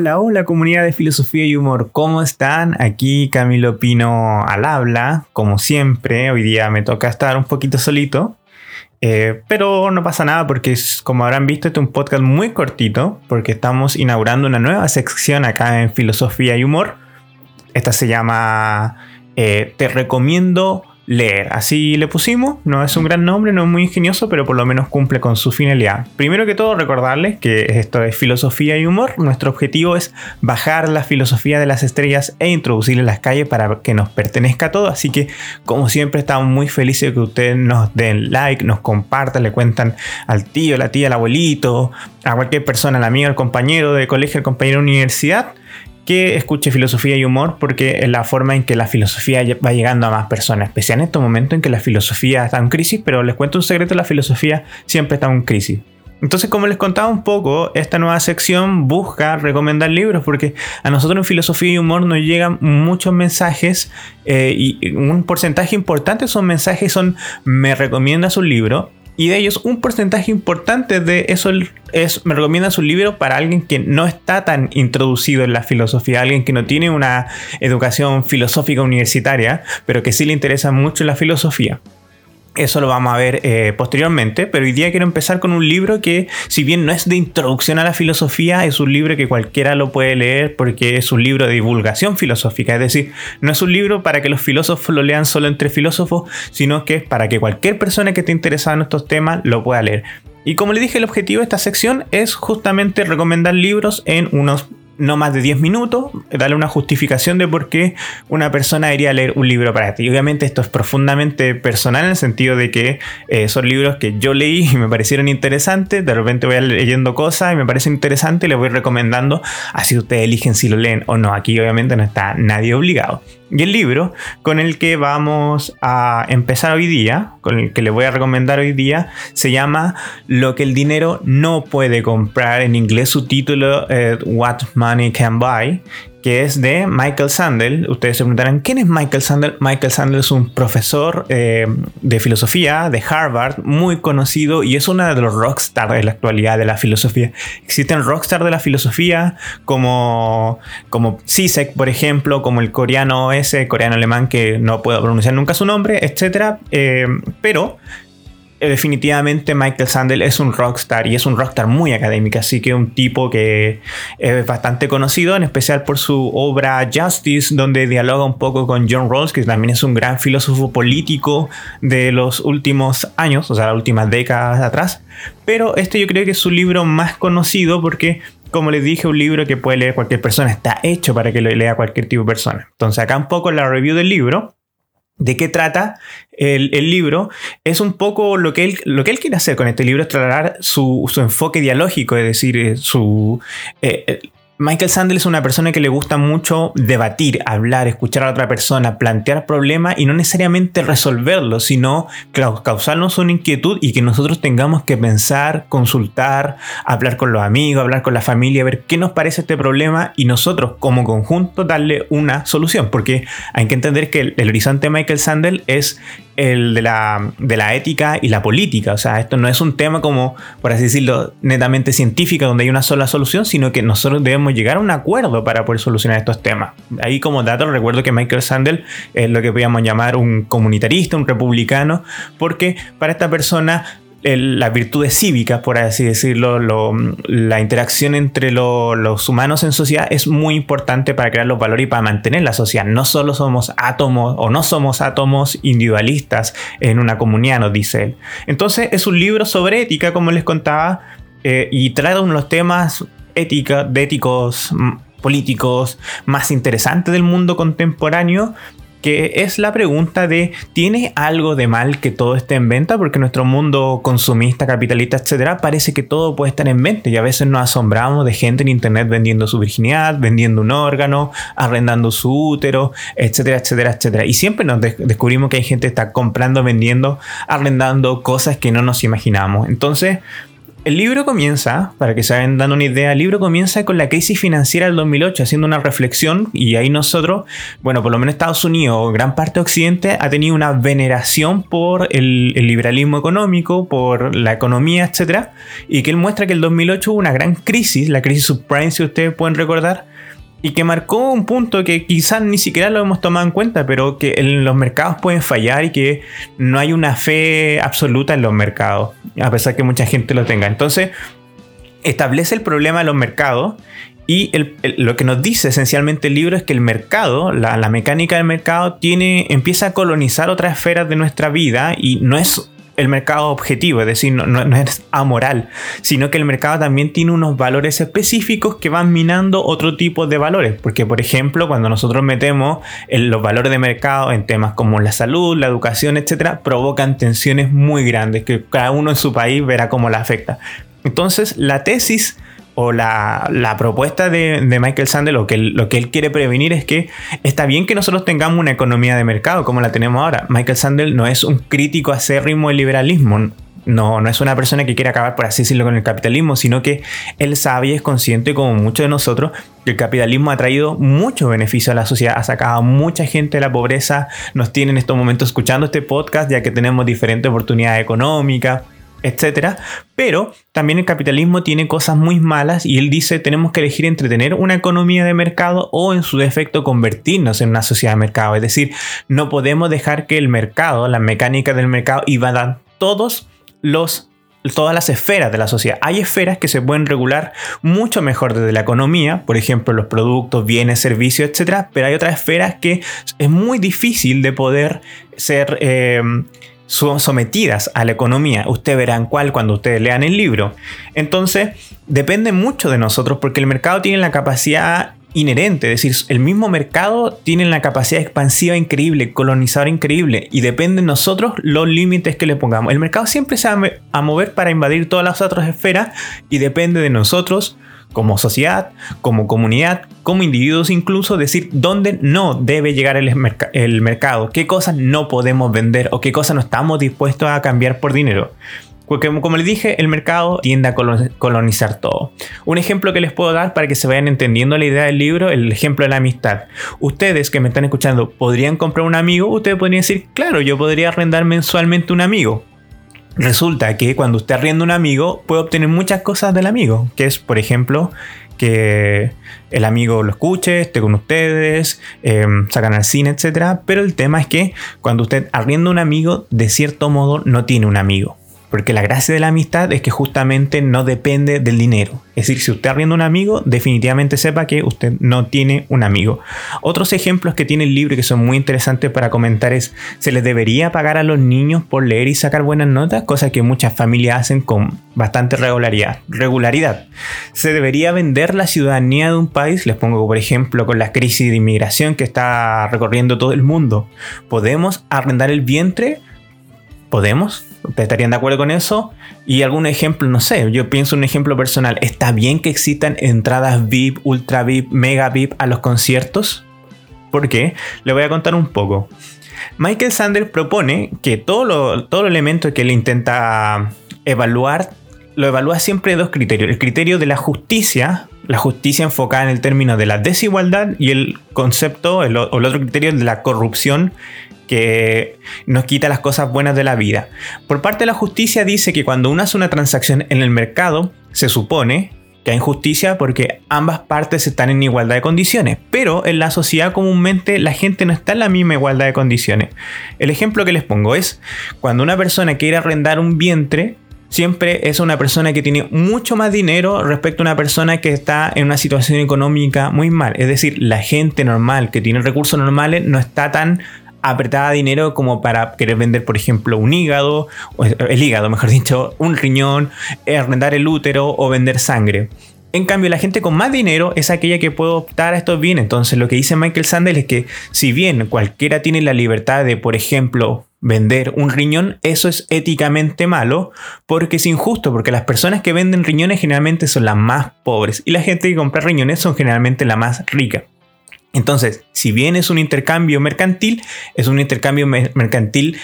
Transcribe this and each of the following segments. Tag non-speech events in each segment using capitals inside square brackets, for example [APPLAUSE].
Hola, hola comunidad de filosofía y humor, ¿cómo están? Aquí Camilo Pino al habla, como siempre, hoy día me toca estar un poquito solito, eh, pero no pasa nada porque como habrán visto este es un podcast muy cortito porque estamos inaugurando una nueva sección acá en filosofía y humor. Esta se llama eh, Te recomiendo leer. Así le pusimos, no es un gran nombre, no es muy ingenioso, pero por lo menos cumple con su finalidad. Primero que todo, recordarles que esto es filosofía y humor. Nuestro objetivo es bajar la filosofía de las estrellas e introducirla en las calles para que nos pertenezca todo. Así que, como siempre, estamos muy felices de que ustedes nos den like, nos compartan, le cuentan al tío, la tía, al abuelito, a cualquier persona, al amigo, al compañero de colegio, al compañero de universidad que escuche filosofía y humor porque es la forma en que la filosofía va llegando a más personas, especialmente en estos momentos en que la filosofía está en crisis, pero les cuento un secreto, la filosofía siempre está en crisis. Entonces, como les contaba un poco, esta nueva sección busca recomendar libros porque a nosotros en filosofía y humor nos llegan muchos mensajes eh, y un porcentaje importante de esos mensajes son me recomiendas un libro y de ellos un porcentaje importante de eso es, me recomienda su libro para alguien que no está tan introducido en la filosofía, alguien que no tiene una educación filosófica universitaria, pero que sí le interesa mucho la filosofía. Eso lo vamos a ver eh, posteriormente, pero hoy día quiero empezar con un libro que, si bien no es de introducción a la filosofía, es un libro que cualquiera lo puede leer porque es un libro de divulgación filosófica. Es decir, no es un libro para que los filósofos lo lean solo entre filósofos, sino que es para que cualquier persona que esté interesada en estos temas lo pueda leer. Y como le dije, el objetivo de esta sección es justamente recomendar libros en unos no más de 10 minutos, darle una justificación de por qué una persona debería leer un libro para ti. Y obviamente esto es profundamente personal en el sentido de que eh, son libros que yo leí y me parecieron interesantes, de repente voy leyendo cosas y me parece interesante y les voy recomendando, así ustedes eligen si lo leen o no. Aquí obviamente no está nadie obligado. Y el libro con el que vamos a empezar hoy día, con el que les voy a recomendar hoy día, se llama Lo que el dinero no puede comprar. En inglés su título es What Money Can Buy que es de Michael Sandel. Ustedes se preguntarán, ¿quién es Michael Sandel? Michael Sandel es un profesor eh, de filosofía de Harvard, muy conocido y es uno de los rockstars de la actualidad de la filosofía. Existen rockstars de la filosofía como, como Zizek, por ejemplo, como el coreano ese, coreano alemán que no puedo pronunciar nunca su nombre, etc. Eh, pero definitivamente Michael Sandel es un rockstar y es un rockstar muy académico, así que un tipo que es bastante conocido, en especial por su obra Justice, donde dialoga un poco con John Rawls, que también es un gran filósofo político de los últimos años, o sea, las últimas décadas atrás. Pero este yo creo que es su libro más conocido porque como les dije, un libro que puede leer cualquier persona, está hecho para que lo lea cualquier tipo de persona. Entonces, acá un poco la review del libro de qué trata el, libro, es un poco lo que, él, lo que él quiere hacer con este libro, es trasladar su, su enfoque dialógico, es decir, eh, su, eh, Michael Sandel es una persona que le gusta mucho debatir, hablar, escuchar a otra persona, plantear problemas y no necesariamente resolverlos, sino causarnos una inquietud y que nosotros tengamos que pensar, consultar, hablar con los amigos, hablar con la familia, ver qué nos parece este problema y nosotros como conjunto darle una solución. Porque hay que entender que el, horizonte de Michael Sandel es el de la, de la ética y la política. O sea, esto no es un tema como, por así decirlo, netamente científico donde hay una sola solución, sino que nosotros debemos llegar a un acuerdo para poder solucionar estos temas. Ahí como dato recuerdo que Michael Sandel es lo que podríamos llamar un comunitarista, un republicano, porque para esta persona las virtudes cívicas, por así decirlo, la interacción entre los humanos en sociedad es muy importante para crear los valores y para mantener la sociedad. No solo somos átomos o no somos átomos individualistas en una comunidad, nos dice él. Entonces es un libro sobre ética, como les contaba, eh, y trae uno de los temas ética, de éticos políticos más interesantes del mundo contemporáneo que es la pregunta de ¿tiene algo de mal que todo esté en venta? Porque nuestro mundo consumista, capitalista, etcétera, parece que todo puede estar en venta y a veces nos asombramos de gente en internet vendiendo su virginidad, vendiendo un órgano, arrendando su útero, etcétera, etcétera, etcétera. Y siempre nos descubrimos que hay gente que está comprando, vendiendo, arrendando cosas que no nos imaginamos. Entonces, el libro comienza, para que se vayan dando una idea, el libro comienza con la crisis financiera del 2008, haciendo una reflexión y ahí nosotros, bueno, por lo menos Estados Unidos, gran parte de Occidente, ha tenido una veneración por el, el liberalismo económico, por la economía, etc. Y que él muestra que el 2008 hubo una gran crisis, la crisis subprime, si ustedes pueden recordar, y que marcó un punto que quizás ni siquiera lo hemos tomado en cuenta, pero que en los mercados pueden fallar y que no hay una fe absoluta en los mercados, a pesar que mucha gente lo tenga. Entonces, establece el problema de los mercados y lo que nos dice esencialmente el libro es que el mercado, la, la, mecánica del mercado, tiene, empieza a colonizar otras esferas de nuestra vida y no es el mercado objetivo, es decir, no, es amoral, sino que el mercado también tiene unos valores específicos que van minando otro tipo de valores. Porque, por ejemplo, cuando nosotros metemos los valores de mercado en temas como la salud, la educación, etcétera, provocan tensiones muy grandes que cada uno en su país verá cómo la afecta. Entonces, la tesis o la, propuesta de, Michael Sandel, lo que, lo que él quiere prevenir es que está bien que nosotros tengamos una economía de mercado como la tenemos ahora. Michael Sandel no es un crítico acérrimo del liberalismo. No, no es una persona que quiere acabar, por así decirlo, con el capitalismo, sino que él sabe y es consciente, como muchos de nosotros, que el capitalismo ha traído mucho beneficio a la sociedad, ha sacado a mucha gente de la pobreza, nos tiene en estos momentos escuchando este podcast, ya que tenemos diferentes oportunidades económicas, etcétera. Pero también el capitalismo tiene cosas muy malas y él dice tenemos que elegir entre tener una economía de mercado o en su defecto convertirnos en una sociedad de mercado. Es decir, no podemos dejar que el mercado, la mecánica del mercado, invadan todos los todas las esferas de la sociedad. Hay esferas que se pueden regular mucho mejor desde la economía, por ejemplo, los productos, bienes, servicios, etcétera, pero hay otras esferas que es muy difícil de poder ser eh, son sometidas a la economía. Ustedes verán cuál cuando ustedes lean el libro. Entonces, depende mucho de nosotros porque el mercado tiene la capacidad inherente, es decir, el mismo mercado tiene la capacidad expansiva increíble, colonizadora increíble, y depende de nosotros los límites que le pongamos. El mercado siempre se va a mover para invadir todas las otras esferas y depende de nosotros como sociedad, como comunidad, como individuos incluso, decir dónde no debe llegar el, mercado, qué cosas no podemos vender o qué cosas no estamos dispuestos a cambiar por dinero. Porque como les dije, el mercado tiende a colonizar todo. Un ejemplo que les puedo dar para que se vayan entendiendo la idea del libro, el ejemplo de la amistad. Ustedes que me están escuchando, ¿podrían comprar un amigo? Ustedes podrían decir, claro, yo podría arrendar mensualmente un amigo. Resulta que cuando usted arrienda un amigo puede obtener muchas cosas del amigo, que es, por ejemplo, que el amigo lo escuche, esté con ustedes, em, sacan al cine, etc. Pero el tema es que cuando usted arrienda un amigo, de cierto modo no tiene un amigo. Porque la gracia de la amistad es que justamente no depende del dinero. Es decir, si usted arrienda un amigo, definitivamente sepa que usted no tiene un amigo. Otros ejemplos que tiene el libro que son muy interesantes para comentar es, ¿se les debería pagar a los niños por leer y sacar buenas notas? Cosa que muchas familias hacen con bastante regularidad. regularidad. ¿Se debería vender la ciudadanía de un país? Les pongo por ejemplo con la crisis de inmigración que está recorriendo todo el mundo. ¿Podemos arrendar el vientre? ¿Podemos? estarían de acuerdo con eso? Y algún ejemplo, no sé, yo pienso un ejemplo personal. ¿Está bien que existan entradas VIP, ultra VIP, mega VIP a los conciertos? ¿Por qué? Le voy a contar un poco. Michael Sanders propone que todo lo, todo elemento que él intenta evaluar, lo evalúa siempre de dos criterios. El criterio de la justicia, la justicia enfocada en el término de la desigualdad y el concepto, o el otro criterio de la corrupción que nos quita las cosas buenas de la vida. Por parte de la justicia dice que cuando uno hace una transacción en el mercado, se supone que hay injusticia porque ambas partes están en igualdad de condiciones, pero en la sociedad comúnmente la gente no está en la misma igualdad de condiciones. El ejemplo que les pongo es cuando una persona quiere arrendar un vientre, siempre es una persona que tiene mucho más dinero respecto a una persona que está en una situación económica muy mal. Es decir, la gente normal que tiene recursos normales no está tan apretada dinero como para querer vender, por ejemplo, un hígado, el hígado, mejor dicho, un riñón, arrendar el útero o vender sangre. En cambio, la gente con más dinero es aquella que puede optar a estos bienes. Entonces, lo que dice Michael Sandel es que si bien cualquiera tiene la libertad de, por ejemplo, vender un riñón, eso es éticamente malo porque es injusto, porque las personas que venden riñones generalmente son las más pobres y la gente que compra riñones son generalmente la más rica. Entonces, si bien es un intercambio mercantil, es un intercambio mercantil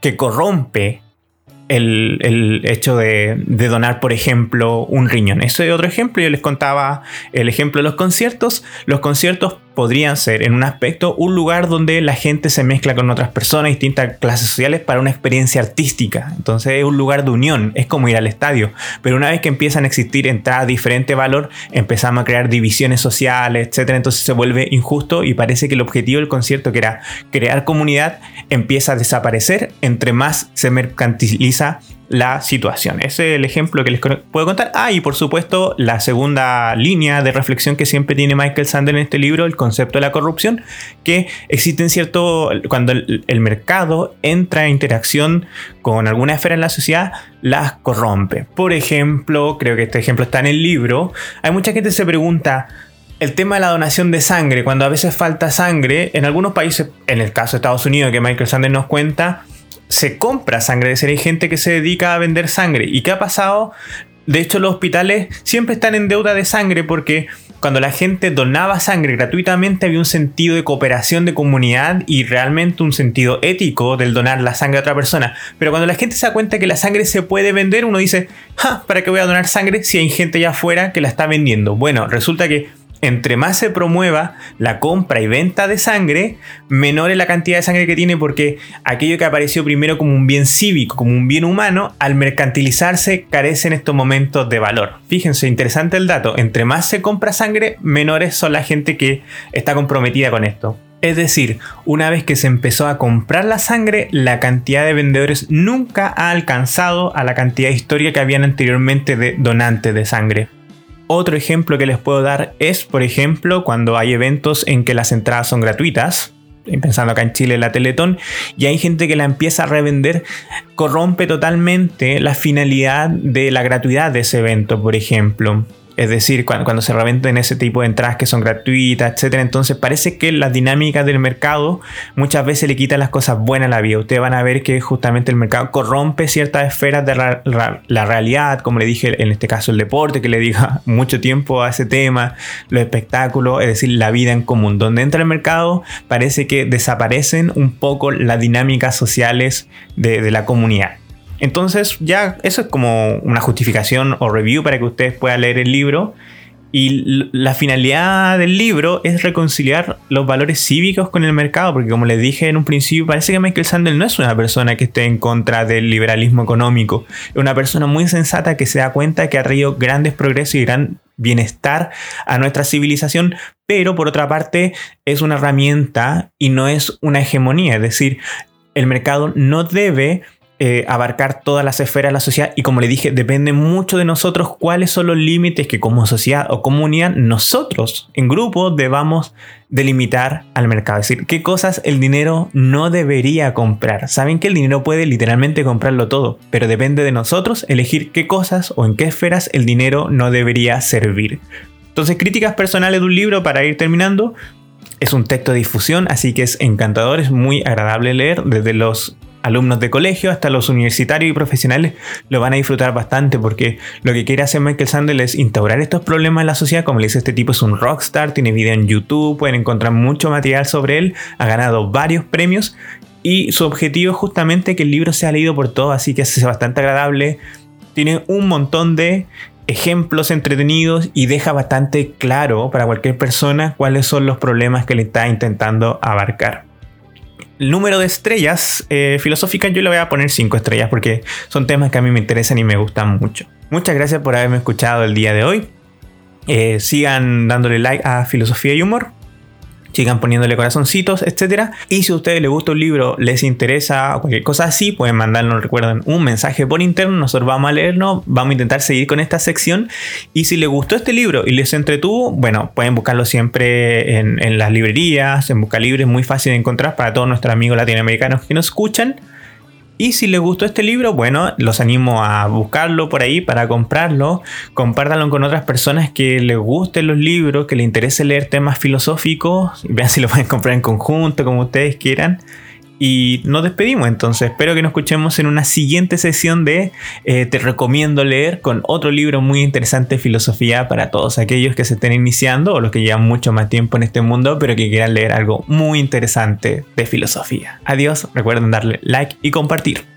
que corrompe el, hecho de, de, donar, por ejemplo, un riñón. Ese es otro ejemplo. Yo les contaba el ejemplo de los conciertos. Los conciertos podrían ser, en un aspecto, un lugar donde la gente se mezcla con otras personas, distintas clases sociales, para una experiencia artística. Entonces es un lugar de unión, es como ir al estadio. Pero una vez que empiezan a existir entradas de diferente valor, empezamos a crear divisiones sociales, etc. Entonces se vuelve injusto y parece que el objetivo del concierto, que era crear comunidad, empieza a desaparecer entre más se mercantiliza la situación. Ese es el ejemplo que les puedo contar. Ah, y por supuesto, la segunda línea de reflexión que siempre tiene Michael Sander en este libro, el concepto de la corrupción, que existe en cierto. cuando el, el mercado entra en interacción con alguna esfera en la sociedad, las corrompe. Por ejemplo, creo que este ejemplo está en el libro. Hay mucha gente que se pregunta el tema de la donación de sangre, cuando a veces falta sangre, en algunos países, en el caso de Estados Unidos que Michael Sanders nos cuenta, se compra sangre, de ser hay gente que se dedica a vender sangre. ¿Y qué ha pasado? De hecho, los hospitales siempre están en deuda de sangre porque cuando la gente donaba sangre gratuitamente había un sentido de cooperación de comunidad y realmente un sentido ético del donar la sangre a otra persona. Pero cuando la gente se da cuenta que la sangre se puede vender, uno dice, ¿para qué voy a donar sangre si hay gente allá afuera que la está vendiendo? Bueno, resulta que entre más se promueva la compra y venta de sangre, menor es la cantidad de sangre que tiene porque aquello que apareció primero como un bien cívico, como un bien humano, al mercantilizarse carece en estos momentos de valor. Fíjense, interesante el dato, entre más se compra sangre, menores son la gente que está comprometida con esto. Es decir, una vez que se empezó a comprar la sangre, la cantidad de vendedores nunca ha alcanzado a la cantidad de historia que habían anteriormente de donantes de sangre. Otro ejemplo que les puedo dar es, por ejemplo, cuando hay eventos en que las entradas son gratuitas, pensando acá en Chile la Teletón, y hay gente que la empieza a revender, corrompe totalmente la finalidad de la gratuidad de ese evento, por ejemplo. Es decir, cuando, se revenden ese tipo de entradas que son gratuitas, etcétera, entonces parece que las dinámicas del mercado muchas veces le quitan las cosas buenas a la vida. Ustedes van a ver que justamente el mercado corrompe ciertas esferas de la, realidad, como le dije en este caso el deporte, que le diga [LAUGHS] mucho tiempo a ese tema, los espectáculos, es decir, la vida en común. Donde entra el mercado parece que desaparecen un poco las dinámicas sociales de la comunidad. Entonces ya eso es como una justificación o review para que ustedes puedan leer el libro. Y la finalidad del libro es reconciliar los valores cívicos con el mercado, porque como les dije en un principio, parece que Michael Sandel no es una persona que esté en contra del liberalismo económico, es una persona muy sensata que se da cuenta que ha traído grandes progresos y gran bienestar a nuestra civilización, pero por otra parte es una herramienta y no es una hegemonía, es decir, el mercado no debe eh, abarcar todas las esferas de la sociedad y como le dije, depende mucho de nosotros cuáles son los límites que como sociedad o comunidad nosotros en grupo debamos delimitar al mercado. Es decir, qué cosas el dinero no debería comprar. Saben que el dinero puede literalmente comprarlo todo, pero depende de nosotros elegir qué cosas o en qué esferas el dinero no debería servir. Entonces, críticas personales de un libro para ir terminando. Es un texto de difusión, así que es encantador, es muy agradable leer desde los alumnos de colegio hasta los universitarios y profesionales lo van a disfrutar bastante porque lo que quiere hacer Michael Sandel es instaurar estos problemas en la sociedad. Como le dice, este tipo es un rockstar, tiene video en YouTube, pueden encontrar mucho material sobre él, ha ganado varios premios y su objetivo es justamente que el libro sea leído por todos, así que es bastante agradable. Tiene un montón de ejemplos entretenidos y deja bastante claro para cualquier persona cuáles son los problemas que le está intentando abarcar número de estrellas eh, filosóficas yo le voy a poner 5 estrellas porque son temas que a mí me interesan y me gustan mucho. Muchas gracias por haberme escuchado el día de hoy. Eh, sigan dándole like a Filosofía y Humor sigan poniéndole corazoncitos, etc. Y si a ustedes les gusta un libro, les interesa o cualquier cosa así, pueden mandarnos, recuerden, un mensaje por interno, nosotros vamos a leerlo, vamos a intentar seguir con esta sección. Y si les gustó este libro y les entretuvo, bueno, pueden buscarlo siempre en, en las librerías, en Busca Libre, es muy fácil de encontrar para todos nuestros amigos latinoamericanos que nos escuchan. Y si les gustó este libro, bueno, los animo a buscarlo por ahí para comprarlo. Compártanlo con otras personas que les gusten los libros, que les interese leer temas filosóficos. Vean si lo pueden comprar en conjunto, como ustedes quieran. Y nos despedimos entonces. Espero que nos escuchemos en una siguiente sesión de eh, Te recomiendo leer con otro libro muy interesante filosofía para todos aquellos que se estén iniciando o los que llevan mucho más tiempo en este mundo, pero que quieran leer algo muy interesante de filosofía. Adiós, recuerden darle like y compartir.